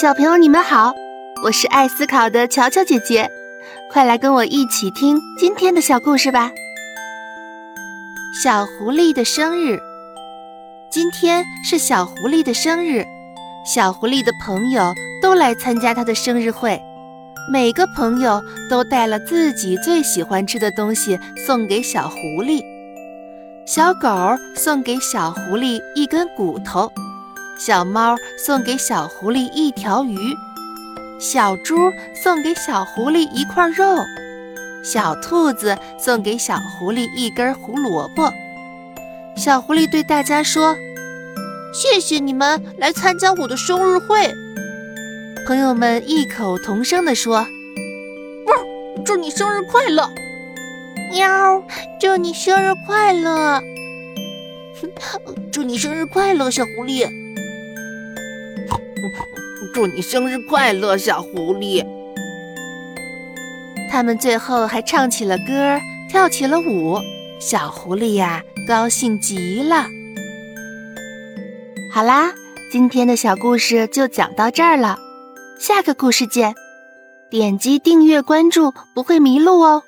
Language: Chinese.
小朋友，你们好，我是爱思考的乔乔姐姐，快来跟我一起听今天的小故事吧。小狐狸的生日，今天是小狐狸的生日，小狐狸的朋友都来参加他的生日会，每个朋友都带了自己最喜欢吃的东西送给小狐狸。小狗送给小狐狸一根骨头。小猫送给小狐狸一条鱼，小猪送给小狐狸一块肉，小兔子送给小狐狸一根胡萝卜。小狐狸对大家说：“谢谢你们来参加我的生日会。”朋友们异口同声地说：“汪，祝你生日快乐！”喵，祝你生日快乐！祝你生日快乐，小狐狸！祝你生日快乐，小狐狸！他们最后还唱起了歌，跳起了舞。小狐狸呀，高兴极了。好啦，今天的小故事就讲到这儿了，下个故事见！点击订阅关注，不会迷路哦。